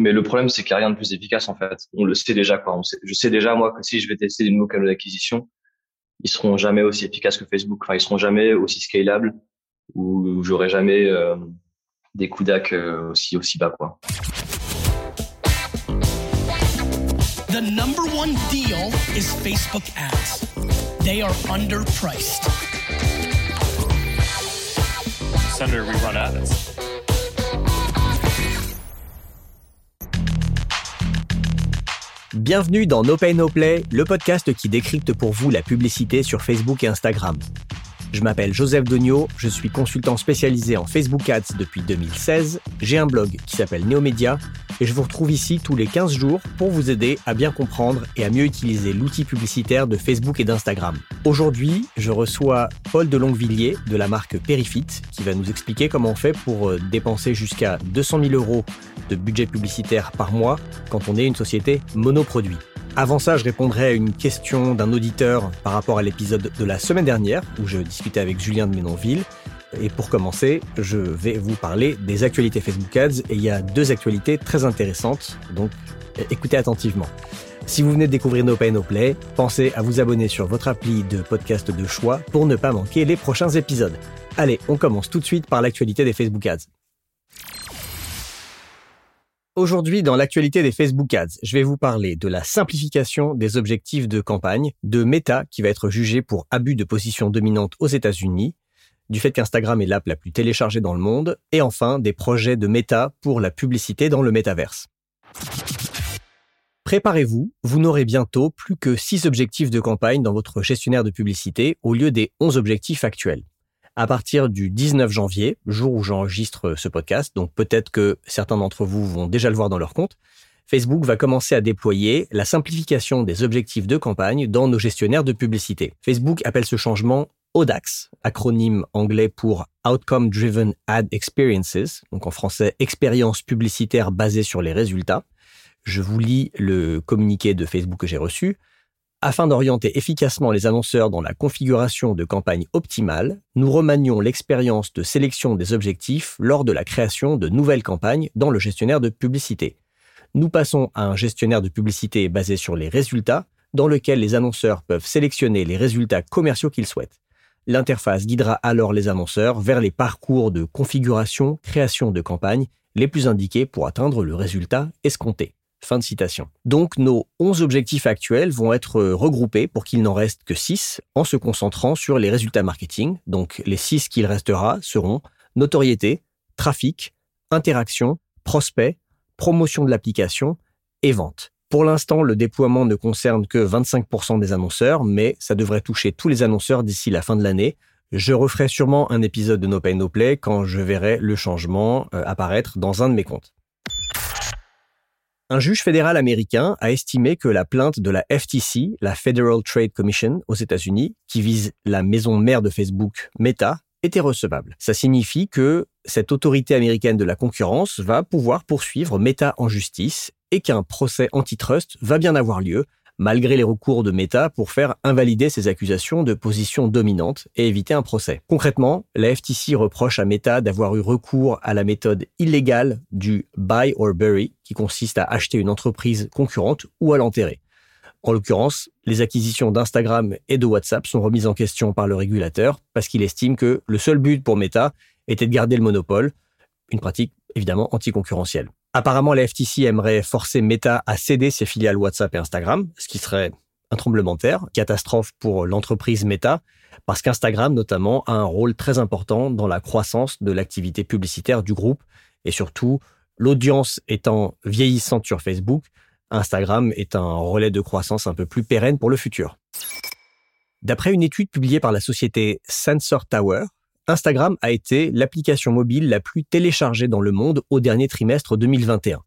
Mais le problème, c'est qu'il n'y a rien de plus efficace, en fait. On le sait déjà, quoi. On sait, je sais déjà, moi, que si je vais tester des nouveaux canaux d'acquisition, ils seront jamais aussi efficaces que Facebook. Enfin, ils seront jamais aussi scalables ou j'aurai jamais euh, des coups d'ac euh, aussi, aussi bas, quoi. The number one deal is Facebook ads. They are underpriced. Senator, we run ads. Bienvenue dans No Pay No Play, le podcast qui décrypte pour vous la publicité sur Facebook et Instagram. Je m'appelle Joseph Dogno, je suis consultant spécialisé en Facebook Ads depuis 2016, j'ai un blog qui s'appelle Neomedia et je vous retrouve ici tous les 15 jours pour vous aider à bien comprendre et à mieux utiliser l'outil publicitaire de Facebook et d'Instagram. Aujourd'hui, je reçois Paul de Longuevilliers de la marque Perifit qui va nous expliquer comment on fait pour euh, dépenser jusqu'à 200 000 euros de budget publicitaire par mois quand on est une société monoproduit. Avant ça, je répondrai à une question d'un auditeur par rapport à l'épisode de la semaine dernière où je discutais avec Julien de Ménonville. Et pour commencer, je vais vous parler des actualités Facebook Ads et il y a deux actualités très intéressantes, donc écoutez attentivement. Si vous venez de découvrir No Pay Play, pensez à vous abonner sur votre appli de podcast de choix pour ne pas manquer les prochains épisodes. Allez, on commence tout de suite par l'actualité des Facebook Ads. Aujourd'hui, dans l'actualité des Facebook Ads, je vais vous parler de la simplification des objectifs de campagne, de Meta qui va être jugé pour abus de position dominante aux États-Unis, du fait qu'Instagram est l'app la plus téléchargée dans le monde, et enfin des projets de Meta pour la publicité dans le métaverse. Préparez-vous, vous, n'aurez bientôt plus que 6 objectifs de campagne dans votre gestionnaire de publicité au lieu des 11 objectifs actuels à partir du 19 janvier, jour où j'enregistre ce podcast, donc peut-être que certains d'entre vous vont déjà le voir dans leur compte, Facebook va commencer à déployer la simplification des objectifs de campagne dans nos gestionnaires de publicité. Facebook appelle ce changement ODAX, acronyme anglais pour Outcome Driven Ad Experiences, donc en français expérience publicitaire basée sur les résultats. Je vous lis le communiqué de Facebook que j'ai reçu. Afin d'orienter efficacement les annonceurs dans la configuration de campagne optimale, nous remanions l'expérience de sélection des objectifs lors de la création de nouvelles campagnes dans le gestionnaire de publicité. Nous passons à un gestionnaire de publicité basé sur les résultats, dans lequel les annonceurs peuvent sélectionner les résultats commerciaux qu'ils souhaitent. L'interface guidera alors les annonceurs vers les parcours de configuration, création de campagne les plus indiqués pour atteindre le résultat escompté. Fin de citation. Donc nos 11 objectifs actuels vont être euh, regroupés pour qu'il n'en reste que 6 en se concentrant sur les résultats marketing. Donc les 6 qu'il restera seront notoriété, trafic, interaction, prospect, promotion de l'application et vente. Pour l'instant, le déploiement ne concerne que 25% des annonceurs, mais ça devrait toucher tous les annonceurs d'ici la fin de l'année. Je referai sûrement un épisode de No Pay No Play quand je verrai le changement euh, apparaître dans un de mes comptes. Un juge fédéral américain a estimé que la plainte de la FTC, la Federal Trade Commission aux États-Unis, qui vise la maison mère de Facebook, Meta, était recevable. Ça signifie que cette autorité américaine de la concurrence va pouvoir poursuivre Meta en justice et qu'un procès antitrust va bien avoir lieu malgré les recours de Meta pour faire invalider ces accusations de position dominante et éviter un procès. Concrètement, la FTC reproche à Meta d'avoir eu recours à la méthode illégale du buy or bury, qui consiste à acheter une entreprise concurrente ou à l'enterrer. En l'occurrence, les acquisitions d'Instagram et de WhatsApp sont remises en question par le régulateur parce qu'il estime que le seul but pour Meta était de garder le monopole, une pratique évidemment anticoncurrentielle. Apparemment, la FTC aimerait forcer Meta à céder ses filiales WhatsApp et Instagram, ce qui serait un tremblement de terre, catastrophe pour l'entreprise Meta, parce qu'Instagram notamment a un rôle très important dans la croissance de l'activité publicitaire du groupe, et surtout, l'audience étant vieillissante sur Facebook, Instagram est un relais de croissance un peu plus pérenne pour le futur. D'après une étude publiée par la société Sensor Tower, Instagram a été l'application mobile la plus téléchargée dans le monde au dernier trimestre 2021.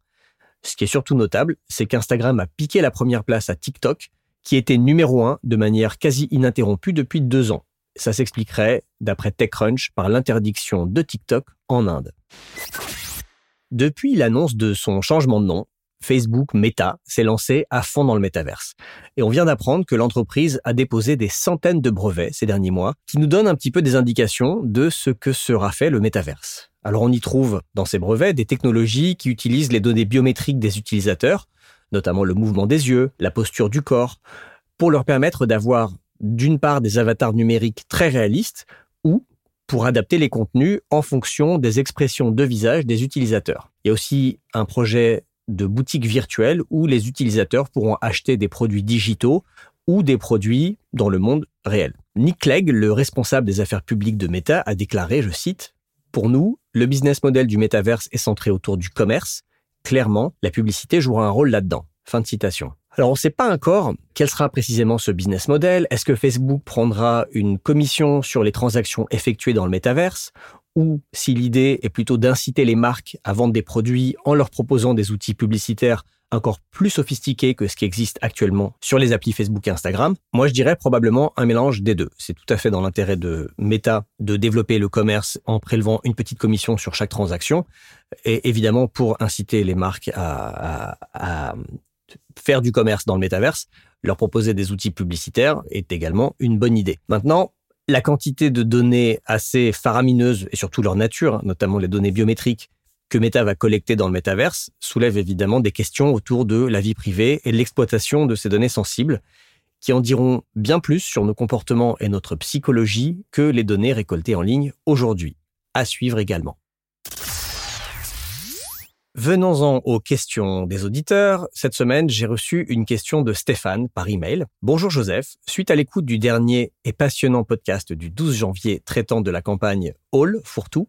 Ce qui est surtout notable, c'est qu'Instagram a piqué la première place à TikTok, qui était numéro un de manière quasi ininterrompue depuis deux ans. Ça s'expliquerait, d'après TechCrunch, par l'interdiction de TikTok en Inde. Depuis l'annonce de son changement de nom, Facebook Meta s'est lancé à fond dans le métaverse. Et on vient d'apprendre que l'entreprise a déposé des centaines de brevets ces derniers mois qui nous donnent un petit peu des indications de ce que sera fait le métaverse. Alors on y trouve dans ces brevets des technologies qui utilisent les données biométriques des utilisateurs, notamment le mouvement des yeux, la posture du corps, pour leur permettre d'avoir d'une part des avatars numériques très réalistes ou pour adapter les contenus en fonction des expressions de visage des utilisateurs. Il y a aussi un projet de boutique virtuelle où les utilisateurs pourront acheter des produits digitaux ou des produits dans le monde réel. Nick Clegg, le responsable des affaires publiques de Meta, a déclaré, je cite, Pour nous, le business model du métaverse est centré autour du commerce. Clairement, la publicité jouera un rôle là-dedans. Fin de citation. Alors on ne sait pas encore quel sera précisément ce business model. Est-ce que Facebook prendra une commission sur les transactions effectuées dans le métaverse ou si l'idée est plutôt d'inciter les marques à vendre des produits en leur proposant des outils publicitaires encore plus sophistiqués que ce qui existe actuellement sur les applis Facebook et Instagram, moi je dirais probablement un mélange des deux. C'est tout à fait dans l'intérêt de Meta de développer le commerce en prélevant une petite commission sur chaque transaction, et évidemment pour inciter les marques à, à faire du commerce dans le métaverse, leur proposer des outils publicitaires est également une bonne idée. Maintenant, la quantité de données assez faramineuses et surtout leur nature, notamment les données biométriques que Meta va collecter dans le métaverse, soulève évidemment des questions autour de la vie privée et l'exploitation de ces données sensibles qui en diront bien plus sur nos comportements et notre psychologie que les données récoltées en ligne aujourd'hui. À suivre également. Venons-en aux questions des auditeurs. Cette semaine, j'ai reçu une question de Stéphane par email. Bonjour Joseph. Suite à l'écoute du dernier et passionnant podcast du 12 janvier traitant de la campagne All Fourtou,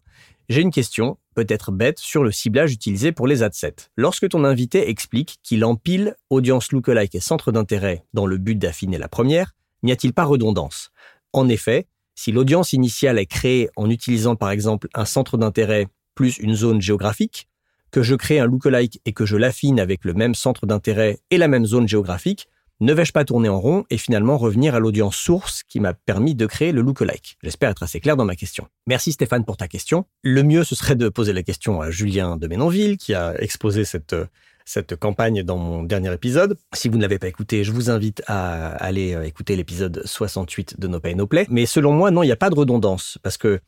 j'ai une question, peut-être bête, sur le ciblage utilisé pour les adsets. Lorsque ton invité explique qu'il empile audience lookalike et centre d'intérêt dans le but d'affiner la première, n'y a-t-il pas redondance? En effet, si l'audience initiale est créée en utilisant par exemple un centre d'intérêt plus une zone géographique, que je crée un lookalike et que je l'affine avec le même centre d'intérêt et la même zone géographique, ne vais-je pas tourner en rond et finalement revenir à l'audience source qui m'a permis de créer le lookalike? J'espère être assez clair dans ma question. Merci Stéphane pour ta question. Le mieux, ce serait de poser la question à Julien de Ménonville, qui a exposé cette, cette campagne dans mon dernier épisode. Si vous ne l'avez pas écouté, je vous invite à aller euh, écouter l'épisode 68 de No Pay No Play. Mais selon moi, non, il n'y a pas de redondance, parce que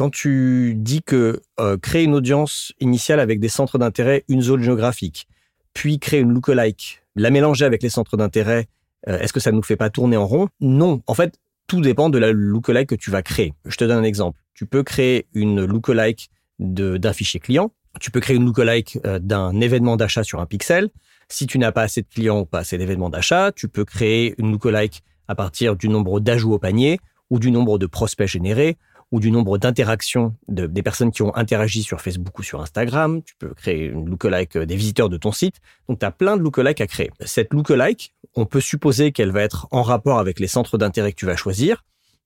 quand tu dis que euh, créer une audience initiale avec des centres d'intérêt, une zone géographique, puis créer une lookalike, la mélanger avec les centres d'intérêt, euh, est-ce que ça ne nous fait pas tourner en rond? Non. En fait, tout dépend de la lookalike que tu vas créer. Je te donne un exemple. Tu peux créer une lookalike d'un fichier client. Tu peux créer une lookalike euh, d'un événement d'achat sur un pixel. Si tu n'as pas assez de clients ou pas assez d'événements d'achat, tu peux créer une lookalike à partir du nombre d'ajouts au panier ou du nombre de prospects générés ou du nombre d'interactions des personnes qui ont interagi sur Facebook ou sur Instagram. Tu peux créer une lookalike euh, des visiteurs de ton site. Donc, tu as plein de lookalike à créer. Cette lookalike, on peut supposer qu'elle va être en rapport avec les centres d'intérêt que tu vas choisir,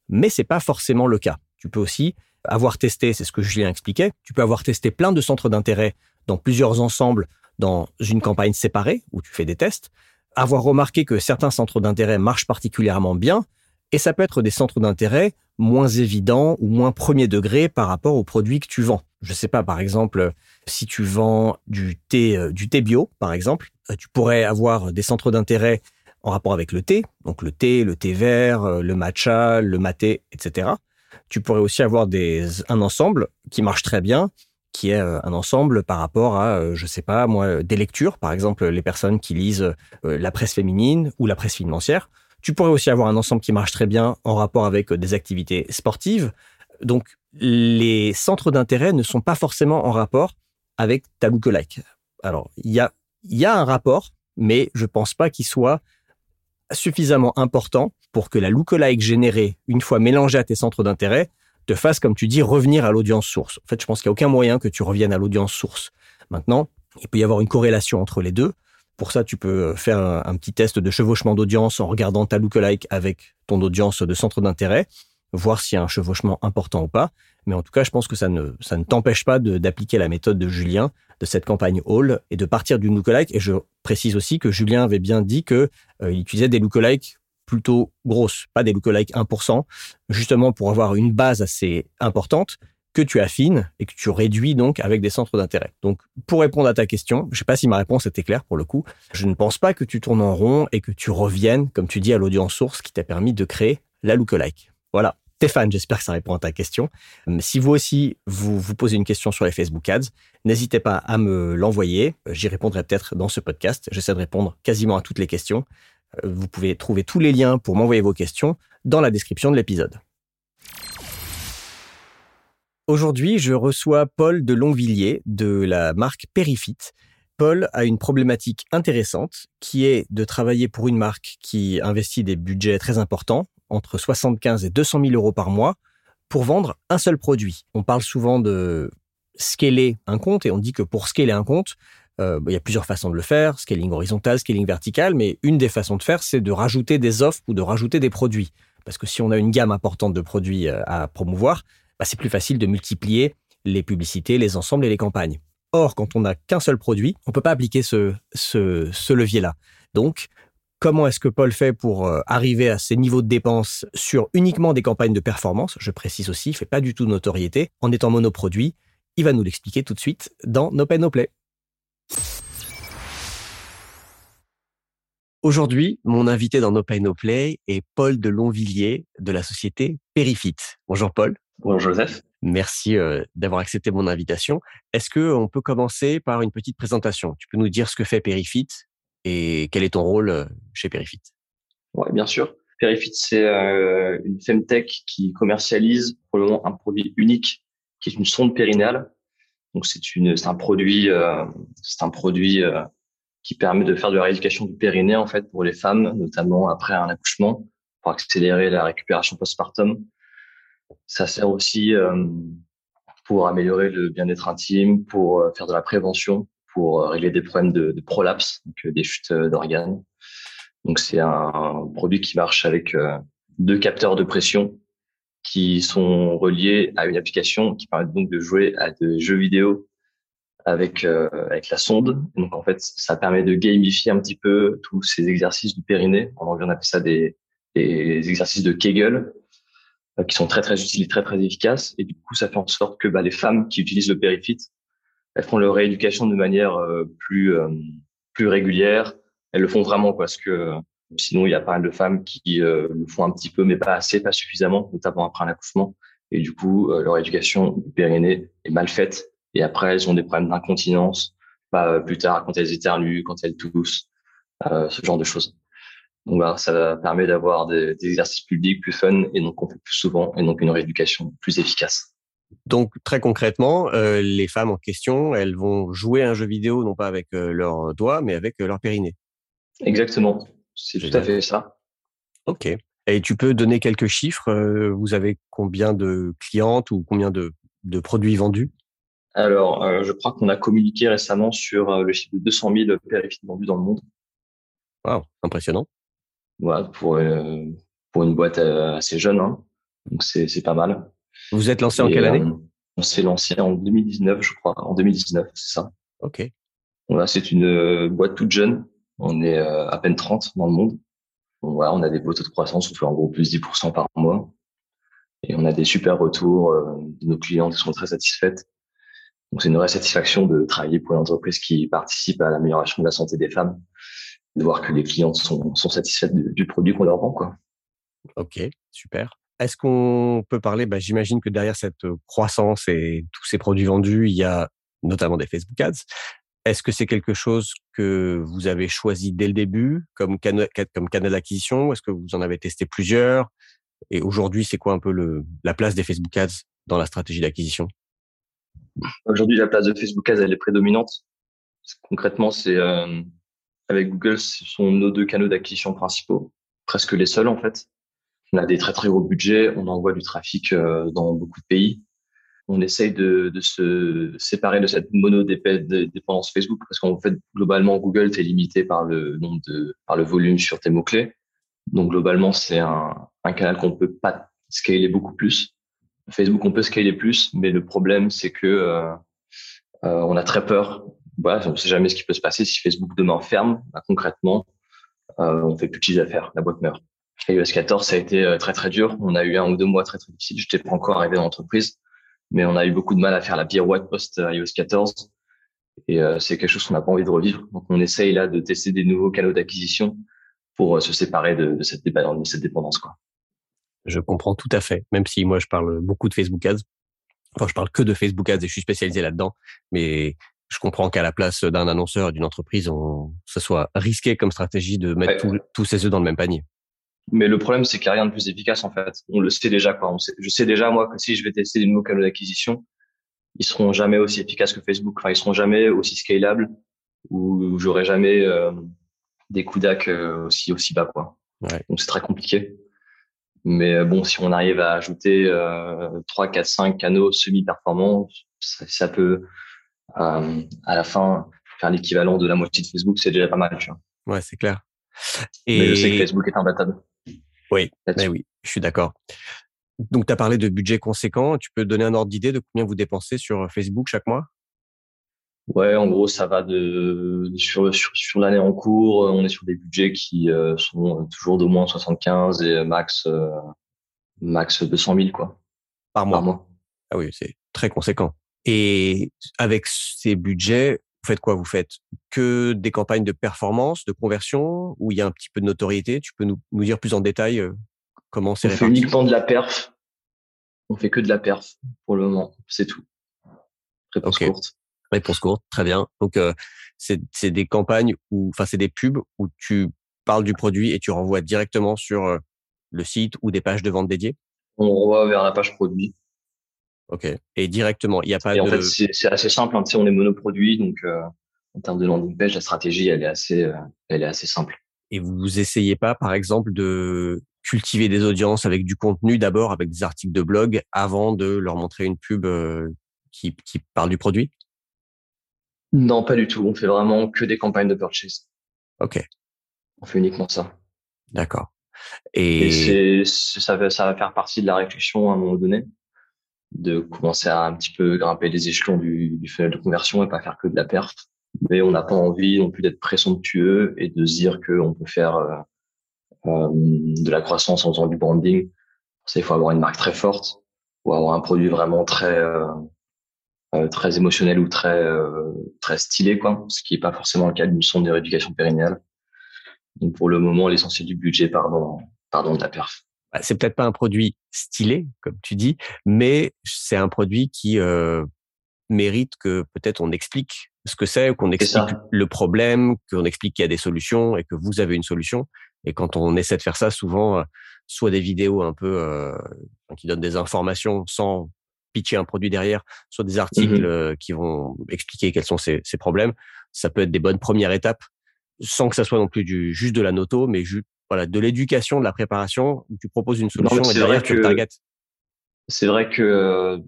mais c'est pas forcément le cas. Tu peux aussi avoir testé, c'est ce que Julien expliquait, tu peux avoir testé plein de centres d'intérêt dans plusieurs ensembles dans une campagne séparée où tu fais des tests, avoir remarqué que certains centres d'intérêt marchent particulièrement bien, et ça peut être des centres d'intérêt moins évidents ou moins premier degré par rapport aux produits que tu vends. Je sais pas, par exemple, si tu vends du thé, euh, du thé bio, par exemple, euh, tu pourrais avoir des centres d'intérêt en rapport avec le thé, donc le thé, le thé vert, euh, le matcha, le maté, etc. Tu pourrais aussi avoir des, un ensemble qui marche très bien, qui est un ensemble par rapport à, je sais pas, moi, des lectures, par exemple, les personnes qui lisent la presse féminine ou la presse financière tu pourrais aussi avoir un ensemble qui marche très bien en rapport avec euh, des activités sportives. Donc, les centres d'intérêt ne sont pas forcément en rapport avec ta lookalike. Alors, il y a, un rapport, mais je pense pas qu'il soit suffisamment important pour que la lookalike générée, une fois mélangée à tes centres d'intérêt, te fasse, comme tu dis, revenir à l'audience source. En fait, je pense qu'il n'y a aucun moyen que tu reviennes à l'audience source. Maintenant, il peut y avoir une corrélation entre les deux. Pour ça, tu peux euh, faire un, petit test de chevauchement d'audience en regardant ta lookalike avec ton audience de centre d'intérêt, voir s'il y a un chevauchement important ou pas. Mais en tout cas, je pense que ça ne, ça ne t'empêche pas d'appliquer la méthode de Julien de cette campagne All et de partir d'une lookalike. Et je précise aussi que Julien avait bien dit que euh, il utilisait des lookalikes plutôt grosses, pas des lookalikes 1%, justement pour avoir une base assez importante que tu affines et que tu réduis donc avec des centres d'intérêt. Donc, pour répondre à ta question, je ne sais pas si ma réponse était claire pour le coup. Je ne pense pas que tu tournes en rond et que tu reviennes, comme tu dis, à l'audience source qui t'a permis de créer la lookalike. Voilà. Stéphane, j'espère que ça répond à ta question. Si vous aussi, vous vous posez une question sur les Facebook Ads, n'hésitez pas à me l'envoyer. J'y répondrai peut-être dans ce podcast. J'essaie de répondre quasiment à toutes les questions. Vous pouvez trouver tous les liens pour m'envoyer vos questions dans la description de l'épisode. Aujourd'hui, je reçois Paul de Longvilliers de la marque Perifit. Paul a une problématique intéressante qui est de travailler pour une marque qui investit des budgets très importants, entre 75 et 200 000 euros par mois, pour vendre un seul produit. On parle souvent de scaler un compte et on dit que pour scaler un compte, euh, il y a plusieurs façons de le faire, scaling horizontal, scaling vertical, mais une des façons de faire, c'est de rajouter des offres ou de rajouter des produits. Parce que si on a une gamme importante de produits euh, à promouvoir, bah, c'est plus facile de multiplier les publicités, les ensembles et les campagnes. Or, quand on n'a qu'un seul produit, on ne peut pas appliquer ce, levier-là. Donc, comment est-ce que Paul fait pour euh, arriver à ces niveaux de dépenses sur uniquement des campagnes de performance? Je précise aussi, il ne fait pas du tout de notoriété en étant monoproduit. Il va nous l'expliquer tout de suite dans No Pay No Play. Aujourd'hui, mon invité dans No Pay No Play est Paul de Longvilliers de la société Perifit. Bonjour Paul. Bonjour Joseph. Merci euh, d'avoir accepté mon invitation. Est-ce que on peut commencer par une petite présentation? Tu peux nous dire ce que fait Perifit et quel est ton rôle euh, chez Perifit? Oui, bien sûr. Perifit, c'est euh, une femtech qui commercialise pour le moment un produit unique qui est une sonde périnéale. Donc c'est une, c'est un produit, c'est un produit qui permet de faire de la rééducation du périnée en fait pour les femmes, notamment après un accouchement, pour accélérer la récupération postpartum ça sert aussi euh, pour améliorer le bien-être intime, pour euh, faire de la prévention, pour euh, régler des problèmes de, de prolapse, donc des chutes d'organes. Donc c'est un produit qui marche avec deux capteurs de pression qui sont reliés à une application qui permet donc de jouer à des jeux vidéo avec avec la sonde. Donc en fait, ça permet de gamifier un petit peu tous ces exercices du périnée. En anglais, on appelle ça des, des exercices de Kegel. Euh, qui sont très très utiles, très très efficaces. Et du coup, ça fait en sorte que bah, les femmes qui utilisent le périfit, elles font leur rééducation de manière euh, plus euh, plus régulière. Elles le font vraiment parce que sinon il y a pas mal de femmes qui le font un petit peu, mais pas assez, pas suffisamment, notamment après un accouchement. Et du coup, leur éducation du périnée est mal faite. Et après, elles ont des problèmes d'incontinence. Bah, plus tard, quand elles éternuent, quand elles toussent, ce genre de choses. Donc ça permet d'avoir des, exercices publics plus fun et donc on fait plus souvent et donc une rééducation plus efficace. Donc très concrètement, euh, les femmes en question, elles vont jouer un jeu vidéo non pas avec euh, leurs doigts mais avec euh, leur périnée. Exactement, c'est tout à fait ça. Ok. Et tu peux donner quelques chiffres Vous avez combien de clientes ou combien de, de produits vendus? Alors, je crois qu'on a communiqué récemment sur le chiffre de 200 000 périphériques vendus dans le monde. Wow, impressionnant voilà, pour, euh, pour une boîte euh, assez jeune. Hein. Donc, c'est, c'est pas mal. Vous êtes lancé en quelle année? euh, On s'est lancé en 2019, je crois. En 2019, c'est ça. OK. Voilà, c'est une boîte toute jeune. On est à peine 30 dans le monde. voilà, on a des beaux taux de croissance. On fait en gros plus 10% par mois. Et on a des super retours de nos clients qui sont très satisfaites. Donc, c'est une vraie satisfaction de travailler pour une entreprise qui participe à l'amélioration de la santé des femmes de voir que les clients sont, sont satisfaits du, produit qu'on leur vend. Quoi. Ok, super. Est-ce qu'on peut parler, bah, j'imagine que derrière cette croissance et tous ces produits vendus, il y a notamment des Facebook Ads. Est-ce que c'est quelque chose que vous avez choisi dès le début comme, canal, comme canal d'acquisition? Est-ce que vous en avez testé plusieurs? Et aujourd'hui, c'est quoi un peu le, la place des Facebook Ads dans la stratégie d'acquisition? Aujourd'hui, la place de Facebook Ads, elle est prédominante. Concrètement, c'est euh, avec Google, ce sont nos deux canaux d'acquisition principaux, presque les seuls en fait. On a des très très gros budgets, on envoie du trafic euh, dans beaucoup de pays. On essaye de, de se séparer de cette monodépendance Facebook parce qu'en fait, globalement, Google, tu es limité par le nombre de, par le volume sur tes mots-clés. Donc, globalement, c'est un, un canal qu'on peut pas scaler beaucoup plus. Facebook, on peut scaler plus, mais le problème, c'est que euh, euh, on a très peur on ne sait jamais ce qui peut se passer si Facebook demain ferme. Bah, concrètement, euh, on fait plus de chiffre d'affaires, la boîte meurt. iOS 14, ça a été très très dur. On a eu un ou deux mois très très difficiles. Je n'étais pas encore arrivé dans l'entreprise, mais on a eu beaucoup de mal à faire la pirouette post iOS 14. Et c'est quelque chose qu'on n'a pas envie de revivre. Donc on essaye là de tester des nouveaux canaux d'acquisition pour se séparer de, de cette dépendance. Quoi. Je comprends tout à fait, même si moi je parle beaucoup de Facebook Ads. Enfin, je parle que de Facebook Ads et je suis spécialisé là-dedans, mais je comprends qu'à la place d'un annonceur et d'une entreprise, on, ce soit risqué comme stratégie de mettre tous ses œufs dans le même panier. Mais le problème, c'est qu'il n'y a rien de plus efficace en fait. On le sait déjà quoi. On sait, je sais déjà moi que si je vais tester des nouveaux canaux d'acquisition, ils seront jamais aussi efficaces que Facebook. Enfin, ils seront jamais aussi scalables ou j'aurai jamais euh, des coups d'ac euh, aussi aussi bas quoi. Ouais. Donc c'est très compliqué. Mais euh, bon, si on arrive à ajouter euh, 3, 4, 5 canaux semi-performants, ça, ça, peut euh, à la fin faire l'équivalent de la moitié de Facebook, c'est déjà pas mal. Tu vois. Ouais, c'est clair. Et... Mais je sais que Facebook est imbattable. Oui, mais oui, je suis d'accord. Donc, tu as parlé de budget conséquent. Tu peux donner un ordre d'idée de combien vous dépensez sur Facebook chaque mois? Ouais, en gros, ça va de sur sur, sur l'année en cours. On est sur des budgets qui euh, sont toujours d'au moins 75 et max euh, max 200 000 quoi par mois. Par mois. Ah oui, c'est très conséquent. Et avec ces budgets, vous faites quoi? Vous faites que des campagnes de performance, de conversion, où il y a un petit peu de notoriété? Tu peux nous, nous dire plus en détail euh, comment c'est On fait uniquement de la perf. On fait que de la perf pour le moment. C'est tout. Réponse courte. Réponse courte, très bien. Donc euh, c'est des campagnes où, enfin c'est des pubs où tu parles du produit et tu renvoies directement sur euh, le site ou des pages de vente dédiées? On renvoie vers la page produit. Ok. Et directement, il n'y a pas et En fait, c'est assez simple. Hein. Tu sais, on est monoproduit, donc euh, en termes de landing page, la stratégie, elle est assez, euh, elle est assez simple. Et vous essayez pas, par exemple, de cultiver des audiences avec du contenu d'abord, avec des articles de blog, avant de leur montrer une pub euh, qui, qui parle du produit? Non, pas du tout. On fait vraiment que des campagnes de purchase. Ok. On fait uniquement ça. D'accord. Et, et ça, va, ça va faire partie de la réflexion à un moment donné de commencer à un petit peu grimper les échelons du, du funnel de conversion et pas faire que de la perte. Mais on n'a pas envie non plus d'être présomptueux et de se dire qu'on peut faire euh, euh, de la croissance en faisant du branding. Il faut avoir une marque très forte ou avoir un produit vraiment très euh, euh très émotionnel ou très euh, très stylé quoi, ce qui est pas forcément le cas d'une sonde de rééducation périnéale. Donc pour le moment, l'essentiel du budget pardon pardon de la perf. Bah, c'est peut-être pas un produit stylé, comme tu dis, mais c'est un produit qui euh, mérite que peut-être on explique ce que c'est, qu'on explique le problème, qu'on explique qu'il y a des solutions et que vous avez une solution. Et quand on essaie de faire ça, souvent, euh, soit des vidéos un peu euh, qui donnent des informations sans pitcher un produit derrière, soit des articles mmh euh, qui vont expliquer quels sont ces, ces, problèmes. Ça peut être des bonnes premières étapes, sans que ça soit non plus du, juste de la noto, mais juste voilà, de l'éducation, de la préparation, où tu proposes une solution et derrière tu le C'est vrai que euh,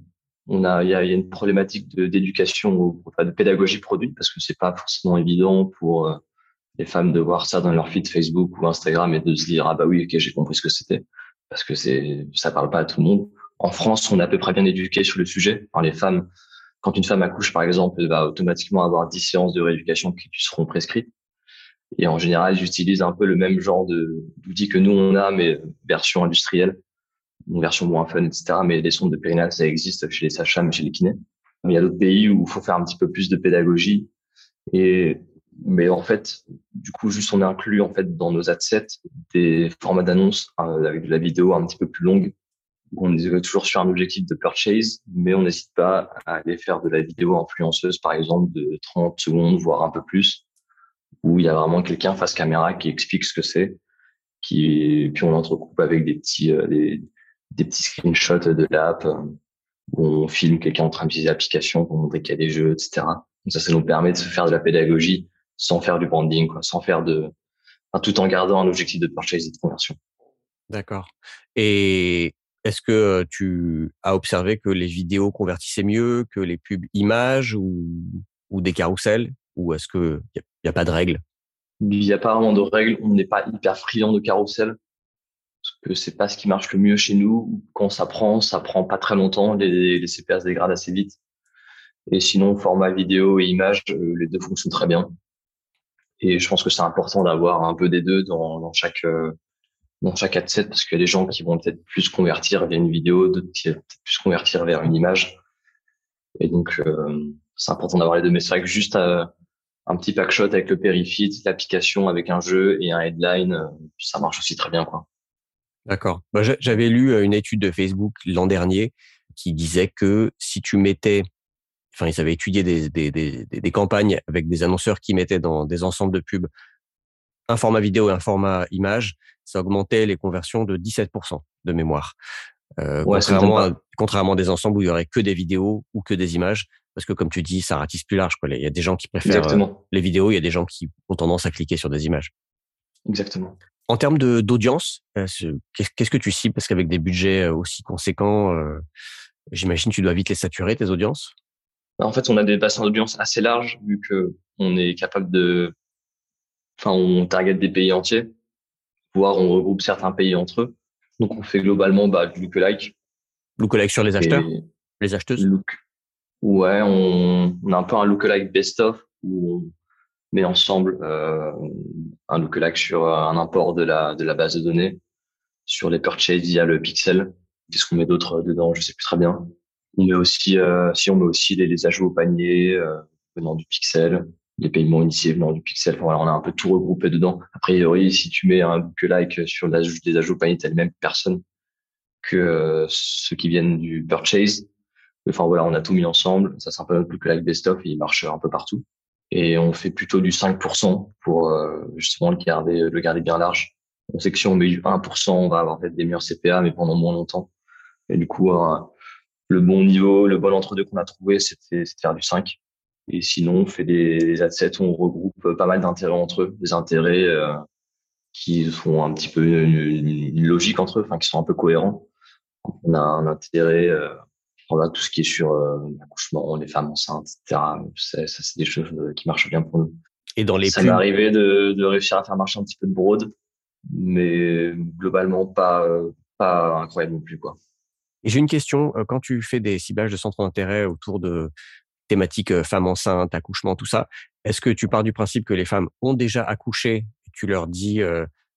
on a, il y a, y a, une problématique d'éducation, enfin, de pédagogie produit, parce que c'est pas forcément évident pour euh, les femmes de voir ça dans leur feed Facebook ou Instagram et de se dire ah bah oui ok j'ai compris ce que c'était, parce que c'est ça parle pas à tout le monde. En France, on est à peu près bien éduqué sur le sujet. Les femmes, quand une femme accouche par exemple, elle va automatiquement avoir 10 séances de rééducation qui lui seront prescrites. Et en général, j'utilise un peu le même genre d'outils que nous on a, mais version industrielle, une version moins fun, etc. Mais les sondes de périnal, ça existe chez les sages-femmes, chez les kinés. Mais il y a d'autres pays où il faut faire un petit peu plus de pédagogie. Et mais en fait, du coup, juste on inclut en fait dans nos adsets des formats d'annonces euh, avec de la vidéo un petit peu plus longue. On est toujours sur un objectif de purchase, mais on n'hésite pas à aller faire de la vidéo influenceuse, par exemple, de 30 secondes, voire un peu plus, où il y a vraiment quelqu'un face caméra qui explique ce que c'est, qui puis on l'entrecoupe avec des petits euh, des, des, petits screenshots de l'app euh, où on filme quelqu'un en train d'utiliser l'application pour montrer qu'il y a des jeux, etc. Ça, ça nous permet de se faire de la pédagogie sans faire du branding, quoi, sans faire de, tout en gardant un objectif de purchase et de conversion. D'accord. Et est-ce que tu as observé que les vidéos convertissaient mieux que les pubs images ou, des carousels? Ou est-ce que y a, a pas de règles? Il n'y a pas vraiment de règles. On n'est pas hyper friand de carrousel parce que c'est pas ce qui marche le mieux chez nous. Quand ça prend, ça prend pas très longtemps. Les, les CPA se dégradent assez vite. Et sinon, format vidéo et image, euh, les deux fonctionnent très bien. Et je pense que c'est important d'avoir un peu des deux dans, dans chaque euh, dans chaque ad set parce qu'il y a des gens qui vont peut-être plus convertir vers une vidéo, d'autres qui vont peut-être plus convertir vers une image. Et donc, euh, c'est important d'avoir les deux. Mais c'est vrai que juste un petit packshot avec le Perifit, l'application avec un jeu et un headline, euh, ça marche aussi très bien, quoi. D'accord. Bah, j'avais lu une étude de Facebook l'an dernier qui disait que si tu mettais, enfin, ils avaient étudié des, des, des, des, campagnes avec des annonceurs qui mettaient dans des ensembles de pubs un format vidéo et un format image, ça augmentait les conversions de 17% de mémoire. Euh, contrairement, à, contrairement à des ensembles où il y aurait que des vidéos ou que des images, parce que comme tu dis, ça ratisse plus large. Quoi. Il y a des gens qui préfèrent euh, les vidéos, il y a des gens qui ont tendance à cliquer sur des images. Exactement. En termes d'audience, euh, qu'est-ce que tu cibles? Parce qu'avec des budgets euh, aussi conséquents, j'imagine tu dois vite les saturer, tes audiences En fait, on a des bassins d'audience assez larges, vu que on est capable de... Enfin, on target des pays entiers, voire on regroupe certains pays entre eux. Donc, on fait globalement bah, du lookalike. Lookalike sur les acheteurs Les acheteuses look. Ouais, on, on a un peu un lookalike best-of, où on met ensemble euh, un lookalike sur un import de la, de la base de données, sur les purchases via le pixel. Qu'est-ce qu'on met d'autre dedans? Je sais plus très bien. On met aussi, euh, si on met aussi les, les ajouts au panier euh, venant du pixel, les paiements initiés venant du pixel. Enfin, voilà, on a un peu tout regroupé dedans. A priori, si tu mets un lookalike sur les ajouts panier, t'as les mêmes personnes que euh, ceux qui viennent du purchase. Enfin voilà, on a tout mis ensemble. Ça c'est un peu notre lookalike best-of et il marche un peu partout et on fait plutôt du 5% pour euh, justement le garder, le garder bien large. On sait que si on met du 1%, on va avoir peut-être des meilleurs CPA, mais pendant moins longtemps. Et du coup, euh, le bon niveau, le bon entre-deux qu'on a trouvé, c'était faire du 5. Et sinon, on fait des, des assets où on regroupe pas mal d'intérêts entre eux, des intérêts euh, qui sont un petit peu une, une, logique entre eux, enfin qui sont un peu cohérents. On a un intérêt voilà, tout ce qui est sur euh, l'accouchement, les femmes enceintes, etc. Ça, c'est des choses euh, qui marchent bien pour nous. Et dans les ça m'est arrivé de, de réussir à faire marcher un petit peu de broad, mais globalement pas euh, pas incroyable non plus quoi. Et j'ai une question quand tu fais des ciblages de centres d'intérêt autour de thématiques femmes enceintes, accouchement, tout ça, est-ce que tu pars du principe que les femmes ont déjà accouché et tu leur dis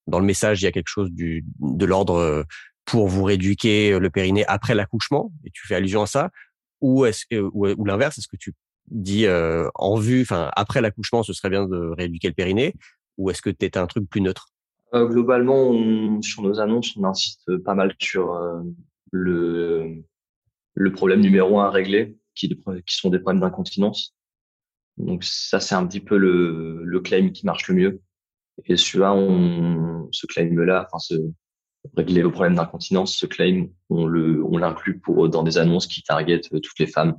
dans le message il y a quelque chose du de l'ordre pour vous rééduquer le périnée après l'accouchement et tu fais allusion à ça? Ou est-ce ou, ou l'inverse est-ce que tu dis euh, en vue enfin après l'accouchement ce serait bien de rééduquer le périnée ou est-ce que tu un truc plus neutre? Euh, globalement sur nos annonces on insiste pas mal sur euh, le le problème numéro un à régler qui, qui sont des problèmes d'incontinence donc ça c'est un petit peu le, le claim qui marche le mieux et celui-là on ce claim là enfin ce régler le problème d'incontinence, ce claim, on le, on l'inclut pour dans des annonces qui targetent toutes les femmes,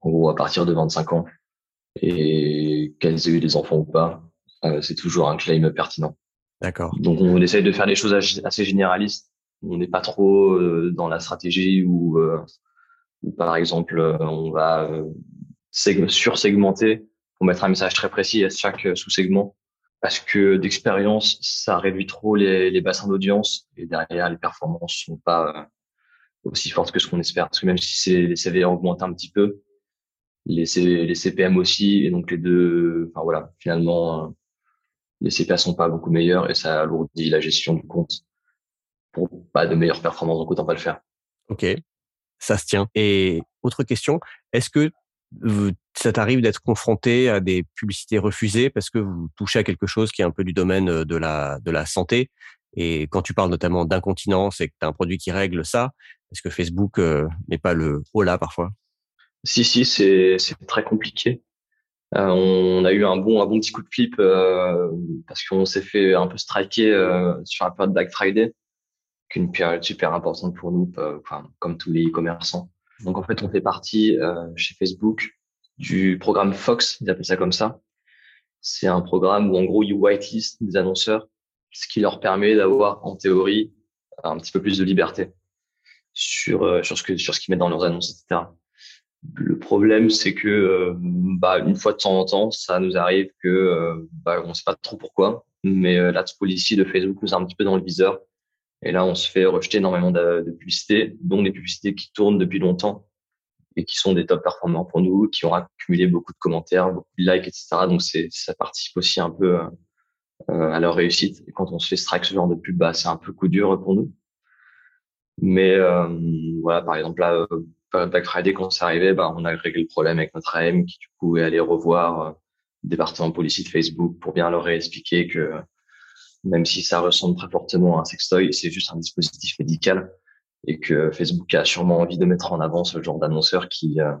en gros à partir de 25 ans, et qu'elles aient eu des enfants ou pas, euh, c'est toujours un claim pertinent. D'accord. Donc on essaye de faire des choses assez généralistes. On n'est pas trop euh, dans la stratégie euh, où par exemple on va sur-segmenter pour mettre un message très précis à chaque sous-segment parce que d'expérience, ça réduit trop les, les bassins d'audience et derrière, les performances sont pas euh, aussi fortes que ce qu'on espère. Parce que même si les CV augmentent un petit peu, les, les CPM aussi, et donc les deux, enfin voilà, finalement, euh, les CPA sont pas beaucoup meilleurs et ça alourdit la gestion du compte pour pas de meilleures performances, donc autant pas le faire. Ok, ça se tient. Et autre question, est-ce que ça t'arrive d'être confronté à des publicités refusées parce que vous touchez à quelque chose qui est un peu du domaine euh, de la, de la santé? Et quand tu parles notamment d'incontinence et que tu as un produit qui règle ça, est-ce que Facebook euh, n'est pas le haut là parfois? Si, si, c'est très compliqué. Euh, on a eu un bon, un bon petit coup de flip parce qu'on s'est fait un peu striker sur la période Black Friday, qui est une période super importante pour nous, enfin, comme tous les e-commerçants. Donc en fait, on fait partie euh, chez Facebook du programme Fox, ils appellent ça comme ça. C'est un programme où en gros ils whitelist des annonceurs, ce qui leur permet d'avoir en théorie un petit peu plus de liberté sur euh, sur ce que sur ce qu'ils mettent dans leurs annonces, etc. Le problème, c'est que euh, bah, une fois de temps en temps, ça nous arrive que euh, bah, on sait pas trop pourquoi, mais euh, la policy de Facebook nous a un petit peu dans le viseur et là, on se fait rejeter énormément de, de publicités, dont des publicités qui tournent depuis longtemps et qui sont des top performants pour nous, qui ont accumulé beaucoup de commentaires, beaucoup de likes, etc. Donc, c'est, ça participe aussi un peu euh, à leur réussite. Et quand on se fait strike ce genre de pub, bah, c'est un peu coup dur pour nous. Mais euh, voilà, par exemple, là, euh, Black Friday, quand c'est arrivé, bah, on a réglé le problème avec notre AM qui, du coup, est allé revoir euh, le département policy de Facebook pour bien leur réexpliquer que même si ça ressemble très fortement à un sextoy, c'est juste un dispositif médical et que Facebook a sûrement envie de mettre en avant ce genre d'annonceur qui euh,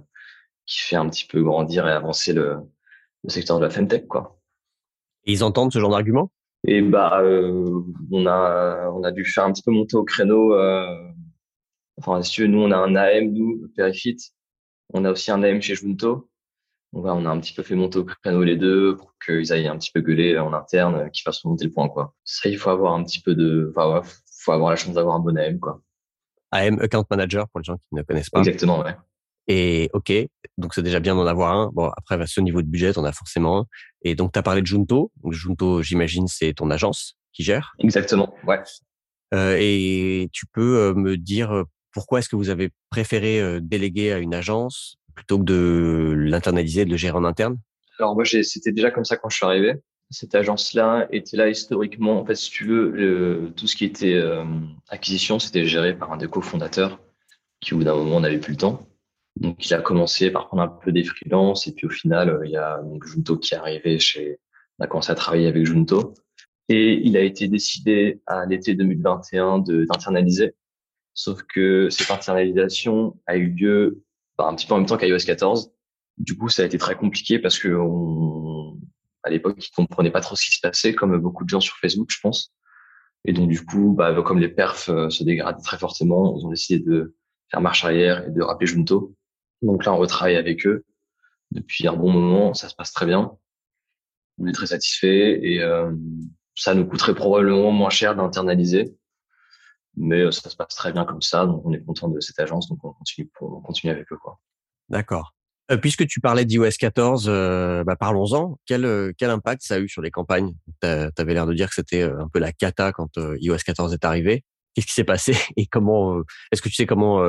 qui fait un petit peu grandir et avancer le, le secteur de la femtech quoi. Et ils entendent ce genre d'argument? Et bah euh, on a on a dû faire un petit peu monter au créneau. Euh, enfin si tu veux, nous on a un AM nous Perifit, on a aussi un AM chez Junto on a un petit peu fait monter au créneau les deux pour qu'ils aillent un petit peu gueuler en interne, euh, qu'ils fassent monter le point, quoi. Ça, il faut avoir un petit peu de, enfin, ouais, faut avoir la chance d'avoir un bon AM, quoi. AM, Account Manager, pour les gens qui ne connaissent pas. Exactement, ouais. Et ok, donc c'est déjà bien d'en avoir un. Bon, après, à ce niveau de budget, on a forcément un. Et donc, tu as parlé de Junto. Donc, Junto, j'imagine, c'est ton agence qui gère. Exactement, ouais. Euh, et tu peux euh, me dire pourquoi est-ce que vous avez préféré déléguer à une agence plutôt que de l'internaliser, de le gérer en interne? Alors moi, c'était déjà comme ça quand je suis arrivé. Cette agence-là était là historiquement. En fait, si tu veux, tout ce qui était euh, acquisition, c'était géré par un des cofondateurs qui, au bout d'un moment, n'avait plus le temps. Donc, il a commencé par prendre un peu des freelances et puis au final, euh, il y a Junto qui est arrivé chez. On a commencé à travailler avec Junto et il a été décidé à l'été 2021 d'internaliser. Sauf que cette internalisation a eu lieu un petit peu en même temps qu'iOS 14. Du coup, ça a été très compliqué parce que à l'époque, ils comprenaient pas trop ce qui se passait, comme beaucoup de gens sur Facebook, je pense. Et donc, du coup, bah, comme les perfs euh, se dégradent très fortement, ils ont décidé de faire marche arrière et de rappeler Junto. Donc là, on retravaille avec eux depuis un bon moment. Ça se passe très bien. On est très satisfait et euh, ça nous coûterait probablement moins cher d'internaliser mais euh, ça se passe très bien comme ça, donc on est content de cette agence, donc on continue, on continue avec eux. quoi. D'accord. Euh, puisque tu parlais d'iOS 14, euh, bah parlons-en. Quel, quel impact ça a eu sur les campagnes? Tu avais l'air de dire que c'était un peu la cata quand iOS 14 est arrivé. Qu'est-ce qui s'est passé et comment Est-ce que tu sais comment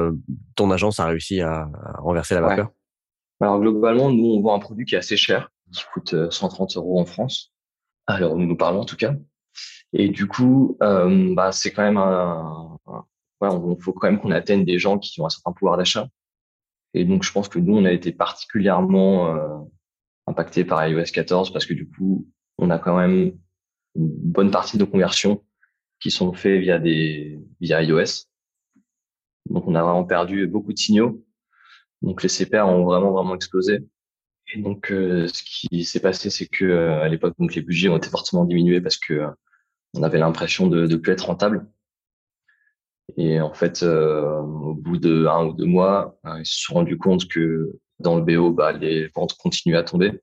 ton agence a réussi à, renverser la vapeur? Alors globalement, nous on vend un produit qui est assez cher, qui coûte 130 euros en France. Alors nous nous parlons en tout cas. Et du coup, euh, bah, c'est quand même un, il faut quand même qu'on atteigne des gens qui ont un certain pouvoir d'achat. Et donc, je pense que nous, on a été particulièrement euh, impacté par iOS 14 parce que du coup, on a quand même une bonne partie de conversions qui sont faites via des via iOS. Donc, on a vraiment perdu beaucoup de signaux. Donc, les CPR ont vraiment vraiment explosé. Et donc, euh, ce qui s'est passé, c'est que euh, à l'époque, donc les budgets ont été fortement diminués parce que on avait l'impression de ne plus être rentable. Et en fait, euh, au bout de un ou deux mois, euh, ils se sont rendus compte que dans le BO, bah, les ventes continuaient à tomber.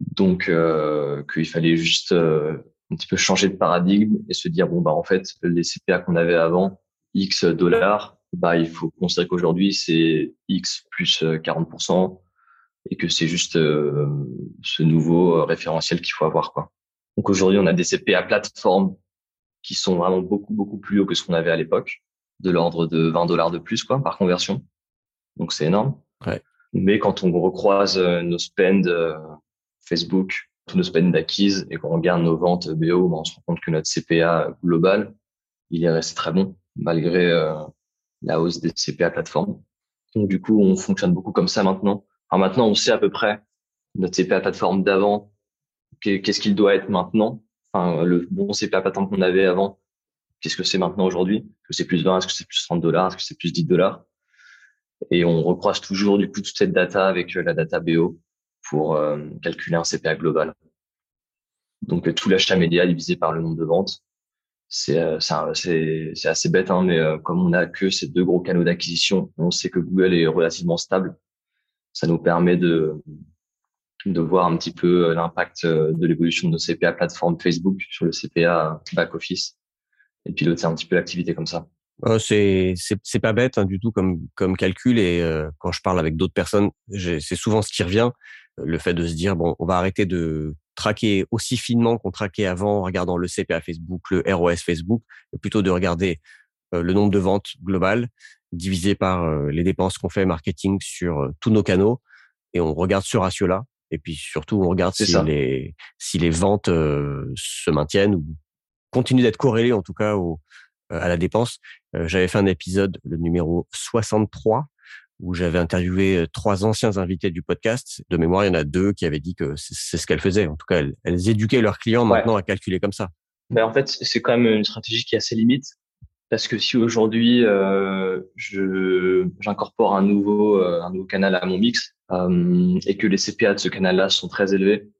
Donc, euh, qu'il fallait juste euh, un petit peu changer de paradigme et se dire bon bah en fait, les CPA qu'on avait avant, X dollars, bah il faut considérer qu'aujourd'hui c'est X plus 40% et que c'est juste ce nouveau référentiel qu'il faut avoir quoi. Donc aujourd'hui, on a des CPA plateforme qui sont vraiment beaucoup, beaucoup plus hauts que ce qu'on avait à l'époque, de l'ordre de 20 dollars de plus quoi, par conversion. Donc c'est énorme. Ouais. Mais quand on recroise euh, nos spends euh, Facebook, tous nos spends d'acquise et qu'on regarde nos ventes BO, ben, on se rend compte que notre CPA global, il est resté très bon malgré euh, la hausse des CPA plateforme. Donc du coup, on fonctionne beaucoup comme ça maintenant. Alors maintenant, on sait à peu près notre CPA plateforme d'avant qu'est-ce qu'il doit être maintenant? Enfin, le bon CPA patent qu'on avait avant, qu'est-ce que c'est maintenant aujourd'hui? Est-ce que c'est plus 20 Est-ce que c'est plus 30 dollars? Est-ce que c'est plus 10 dollars? Et on recroise toujours du coup toute cette data avec euh, la data BO pour euh, calculer un CPA global. Donc euh, tout l'achat média divisé par le nombre de ventes, c'est assez bête, hein, mais comme on a que ces deux gros canaux d'acquisition, on sait que Google est relativement stable. Ça nous permet de de voir un petit peu euh, l'impact euh, de l'évolution de nos CPA plateforme Facebook sur le CPA back office. Et piloter un petit peu l'activité comme ça. Euh, c'est c'est pas bête hein, du tout comme comme calcul. Et euh, quand je parle avec d'autres personnes, c'est souvent ce qui revient, le fait de se dire bon, on va arrêter de traquer aussi finement qu'on traquait avant en regardant le CPA Facebook, le ROS Facebook, plutôt de regarder le nombre de ventes globales divisé par les dépenses qu'on fait marketing sur tous nos canaux. Et on regarde ce ratio-là et puis surtout, on regarde si les, si les ventes euh, se maintiennent ou continuent d'être corrélées en tout cas au, euh, à la dépense. Euh, j'avais fait un épisode, le numéro 63, où j'avais interviewé trois anciens invités du podcast. De mémoire, il y en a deux qui avaient dit que c'est ce qu'elles faisaient. En tout cas, elles, éduquaient leurs clients maintenant à calculer comme ça. Ben, en fait, c'est quand même une stratégie qui est assez limite. Parce que si aujourd'hui euh, je j'incorpore un nouveau euh, un nouveau canal à mon mix euh, et que les CPA de ce canal-là sont très élevés,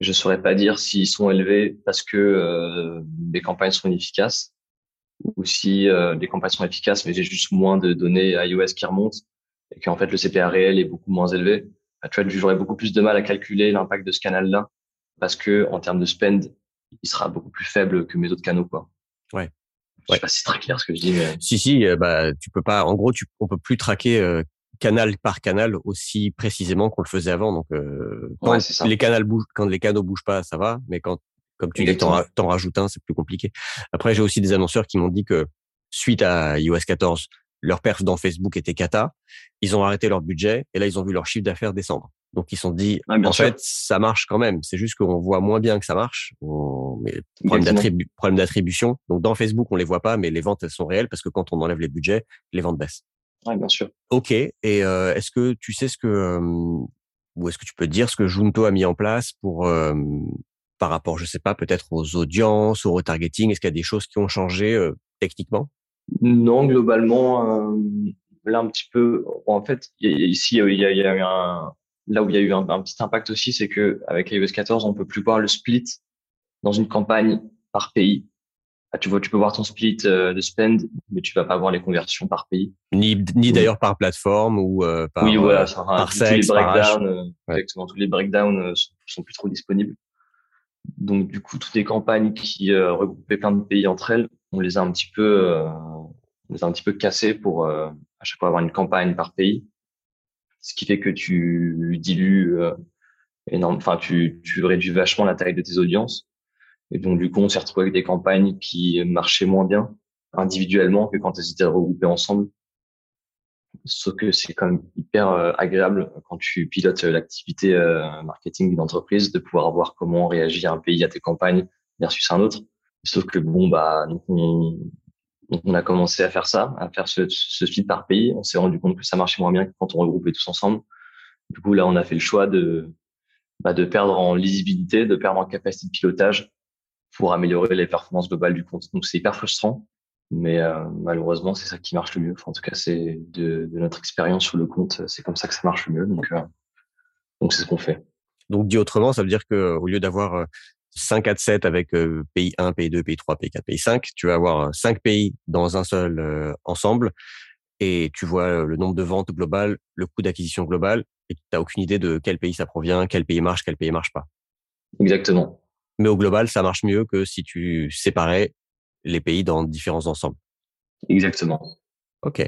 je saurais pas dire s'ils sont élevés parce que euh, les campagnes sont inefficaces ou si euh, les campagnes sont efficaces mais j'ai juste moins de données iOS qui remontent et qu'en fait le CPA réel est beaucoup moins élevé. tu vois, j'aurais beaucoup plus de mal à calculer l'impact de ce canal-là parce que en termes de spend, il sera beaucoup plus faible que mes autres canaux quoi. Ouais. Je sais pas si c'est très clair ce que je dis. Mais... Si si, euh, bah tu peux pas. En gros, tu on peut plus traquer euh, canal par canal aussi précisément qu'on le faisait avant. Donc euh, quand les canaux bougent, quand les canaux bougent pas, ça va. Mais quand comme tu dis, t'en, rajoutes un, c'est plus compliqué. Après, j'ai aussi des annonceurs qui m'ont dit que suite à iOS 14, leur perf dans Facebook était cata. Ils ont arrêté leur budget et là, ils ont vu leur chiffre d'affaires descendre. Donc, ils se sont dit, en fait, ça marche quand même. C'est juste qu'on voit moins bien que ça marche. On... Mais problème, d'attribution. Donc, dans Facebook, on les voit pas, mais les ventes, elles sont réelles parce que quand on enlève les budgets, les ventes baissent. Oui, bien sûr. OK. Et euh, est-ce que tu sais ce que, euh, ou est-ce que tu peux dire ce que Junto a mis en place pour, euh, par rapport, je sais pas, peut-être aux audiences, au retargeting? Est-ce qu'il y a des choses qui ont changé techniquement? Non, globalement, là un petit peu. en fait, ici, il y a, il y a eu un, là où il y a eu un, petit impact aussi, c'est que avec iOS 14, on peut plus voir le split dans une campagne par pays. Ah, tu vois, tu peux voir ton split euh, de spend, mais tu vas pas voir les conversions par pays. Ni, ni d'ailleurs par plateforme ou euh, par, oui, voilà, ça, euh, sexe, tous les breakdowns, exactement, tous les breakdowns sont, sont, plus trop disponibles. Donc du coup, toutes les campagnes qui regroupaient plein de pays entre elles, on les a un petit peu, on les a un petit peu cassées pour à chaque fois avoir une campagne par pays ce qui fait que tu dilues euh, énorme, enfin tu, tu réduis vachement la taille de tes audiences. Et donc du coup, on s'est retrouvé avec des campagnes qui marchaient moins bien individuellement que quand elles étaient regroupées ensemble. Sauf que c'est quand même hyper euh, agréable quand tu pilotes l'activité euh, marketing d'une entreprise de pouvoir voir comment réagit un pays à tes campagnes versus un autre. Sauf que bon bah on, on a commencé à faire ça, à faire ce, ce feed par pays. On s'est rendu compte que ça marchait moins bien que quand on regroupait tous ensemble. Du coup, là, on a fait le choix de, bah, de perdre en lisibilité, de perdre en capacité de pilotage pour améliorer les performances globales du compte. Donc c'est hyper frustrant, mais euh, malheureusement, c'est ça qui marche le mieux. Enfin, en tout cas, c'est de, de, notre expérience sur le compte, c'est comme ça que ça marche le mieux. Donc, euh, donc c'est ce qu'on fait. Donc dit autrement, ça veut dire que au lieu d'avoir euh, 5 à 7 avec euh, pays 1, pays 2, pays 3, pays 4, pays 5. Tu vas avoir 5 euh, pays dans un seul euh, ensemble et tu vois le nombre de ventes globales, le coût d'acquisition global et tu n'as aucune idée de quel pays ça provient, quel pays marche, quel pays marche pas. Exactement. Mais au global, ça marche mieux que si tu séparais les pays dans différents ensembles. Exactement. Ok,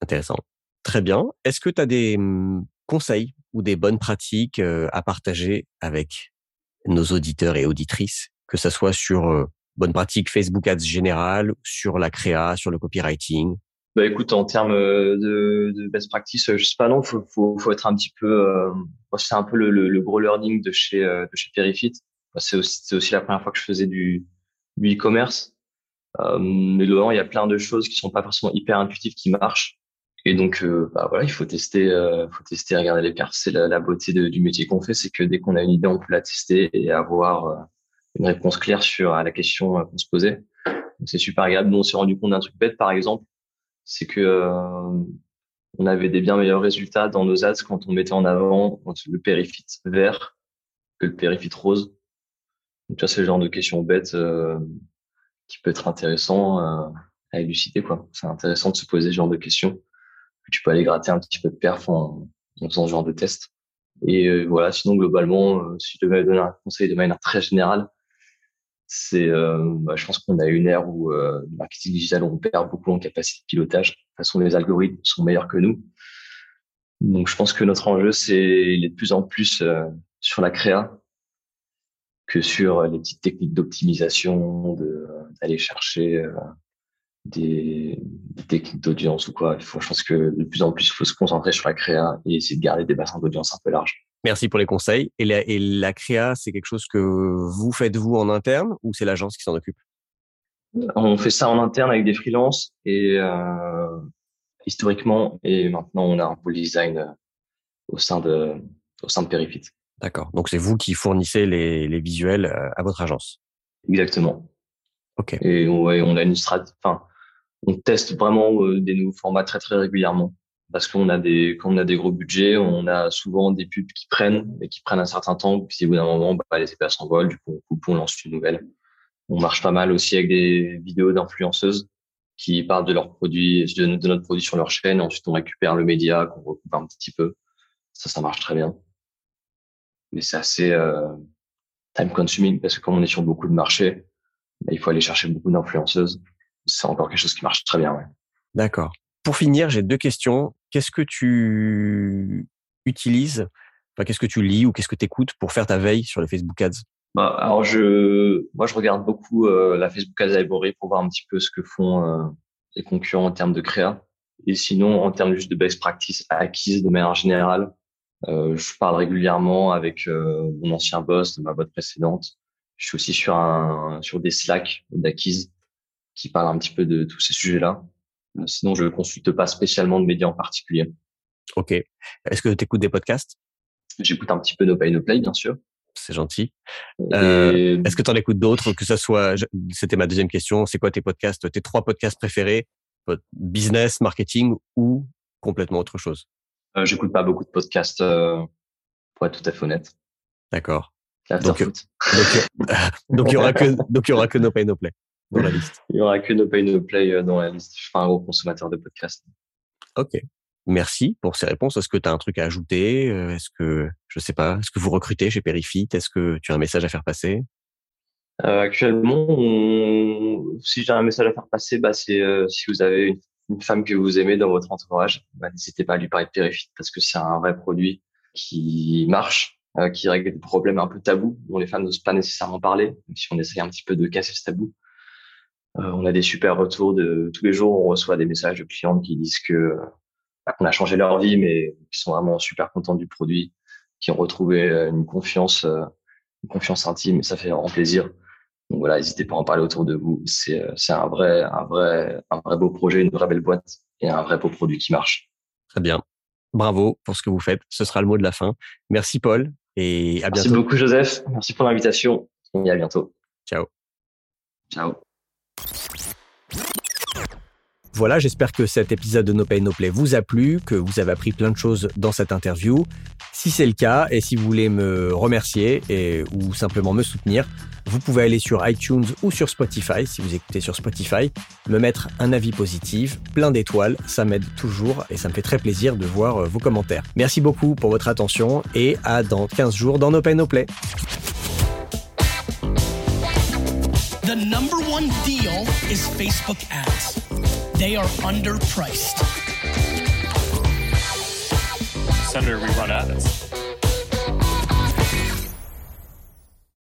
intéressant. Très bien. Est-ce que tu as des hum, conseils ou des bonnes pratiques à partager avec nos auditeurs et auditrices, que ça soit sur euh, bonne pratique Facebook Ads général, sur la créa, sur le copywriting? Bah écoute, en termes euh, de, de best practice, je sais pas non, faut, faut, faut être un petit peu, euh, c'est un peu le, le, gros learning de chez de chez Perifit. C'est aussi, aussi la première fois que je faisais du du e-commerce. Euh, mais dedans, il y a plein de choses qui sont pas forcément hyper intuitives qui marchent. Et donc, euh, bah voilà, il faut tester, euh, faut tester, regarder les perfs. C'est la, beauté du métier qu'on fait, c'est que dès qu'on a une idée, on peut la tester et avoir euh, une réponse claire sur à la question euh, qu'on se posait. C'est super agréable. Nous, on s'est rendu compte d'un truc bête, par exemple, c'est que on avait des bien meilleurs résultats dans nos ads quand on mettait en avant le périphyte vert que le périphyte rose. Donc, tu vois, c'est le genre de question bête qui peut être intéressant à élucider, quoi. C'est intéressant de se poser ce genre de questions tu peux aller gratter un petit peu de perf en, en faisant ce genre de test. Et euh, voilà, sinon globalement, euh, si je devais donner un conseil de manière très générale, c'est, euh, bah, je pense qu'on a une ère où le marketing digital on perd beaucoup en capacité de pilotage. De toute façon, les algorithmes sont meilleurs que nous. Donc, je pense que notre enjeu, c'est de plus en plus sur la créa que sur les petites techniques d'optimisation, d'aller chercher des, des techniques d'audience ou quoi. Il faut, je pense que de plus en plus, il faut se concentrer sur la créa et essayer de garder des bassins d'audience un peu larges. Merci pour les conseils. Et la, et la créa, c'est quelque chose que vous faites vous en interne ou c'est l'agence qui s'en occupe? On fait ça en interne avec des freelances et euh, historiquement et maintenant on a un pôle design euh, au sein de au sein de Perifit. D'accord. Donc c'est vous qui fournissez les, les visuels euh, à votre agence. Exactement. Ok. Et ouais, on a une stratégie. Enfin, on teste vraiment des nouveaux formats très très régulièrement parce qu'on a des quand on a des gros budgets, on a souvent des pubs qui prennent et qui prennent un certain temps. Puis au bout d'un moment, bah, les épées s'envolent, du coup on, on lance une nouvelle. On marche pas mal aussi avec des vidéos d'influenceuses qui parlent de leurs produits, de, notre produit sur leur chaîne. Ensuite, on récupère le média qu'on recoupe un petit peu. Ça, ça marche très bien. Mais c'est assez euh, time consuming parce que comme on est sur beaucoup de marchés, bah, il faut aller chercher beaucoup d'influenceuses. C'est encore quelque chose qui marche très bien. Ouais. D'accord. Pour finir, j'ai deux questions. Qu'est-ce que tu utilises enfin, Qu'est-ce que tu lis ou qu'est-ce que tu écoutes pour faire ta veille sur les Facebook Ads? Bah, alors je, moi je regarde beaucoup euh, la Facebook Ads Library pour voir un petit peu ce que font euh, les concurrents en termes de créa. Et sinon, en termes juste de best practice acquise de manière générale, je parle régulièrement avec euh, mon ancien boss de ma boîte précédente. Je suis aussi sur un sur des Slack d'acquise qui parlent un petit peu de tous ces sujets-là. Euh, sinon, je ne consulte pas spécialement de médias en particulier. Ok. Est-ce que tu écoutes des podcasts? J'écoute un petit peu No Pay No Play, bien sûr. C'est gentil. Euh, Est-ce que tu en écoutes d'autres Que ça soit, c'était ma deuxième question. C'est quoi tes podcasts, tes trois podcasts préférés? Business, marketing ou complètement autre chose? Euh, J'écoute pas beaucoup de podcasts, euh, pour être tout à fait honnête. D'accord. Donc, donc, donc, il y aura que donc il y aura que No Pay No Play dans la liste. Il y aura que No Pay No Play euh, dans la liste. Je suis pas un gros consommateur de podcasts. Ok. Merci pour ces réponses. Est-ce que tu as un truc à ajouter? Euh, Est-ce que, je sais pas, est-ce que vous recrutez chez Perifit? Est-ce que tu as un message à faire passer? Euh, Actuellement, si j'ai un message à faire passer, bah, c'est euh, si vous avez une, femme que vous aimez dans votre entourage, bah, n'hésitez pas à lui parler de Perifit parce que c'est un vrai produit qui marche, qui règle des problèmes un peu tabous dont les femmes n'osent pas nécessairement parler, même si on essaye un petit peu de casser ce tabou. on a des super retours de tous les jours. On reçoit des messages de clientes qui disent que qu'on a changé leur vie, mais qui sont vraiment super contents du produit, qui ont retrouvé euh, une confiance, euh, une confiance intime, et ça fait vraiment plaisir. Donc voilà, n'hésitez pas à en parler autour de vous. C'est euh, c'est un vrai un vrai un vrai beau projet, une vraie belle boîte et un vrai beau produit qui marche. Très bien. Bravo pour ce que vous faites. Ce sera le mot de la fin. Merci Paul et à bientôt. Merci beaucoup Joseph. Merci pour l'invitation et à bientôt. Ciao. Ciao. Voilà, j'espère que cet épisode de No Pay No Play vous a plu, que vous avez appris plein de choses dans cette interview. Si c'est le cas, et si vous voulez me remercier et, ou simplement me soutenir, vous pouvez aller sur iTunes ou sur Spotify, si vous écoutez sur Spotify, me mettre un avis positif, plein d'étoiles, ça m'aide toujours et ça me fait très plaisir de voir euh, vos commentaires. Merci beaucoup pour votre attention et à dans 15 jours dans No Pay No Play. They are underpriced. Senator, we run ads.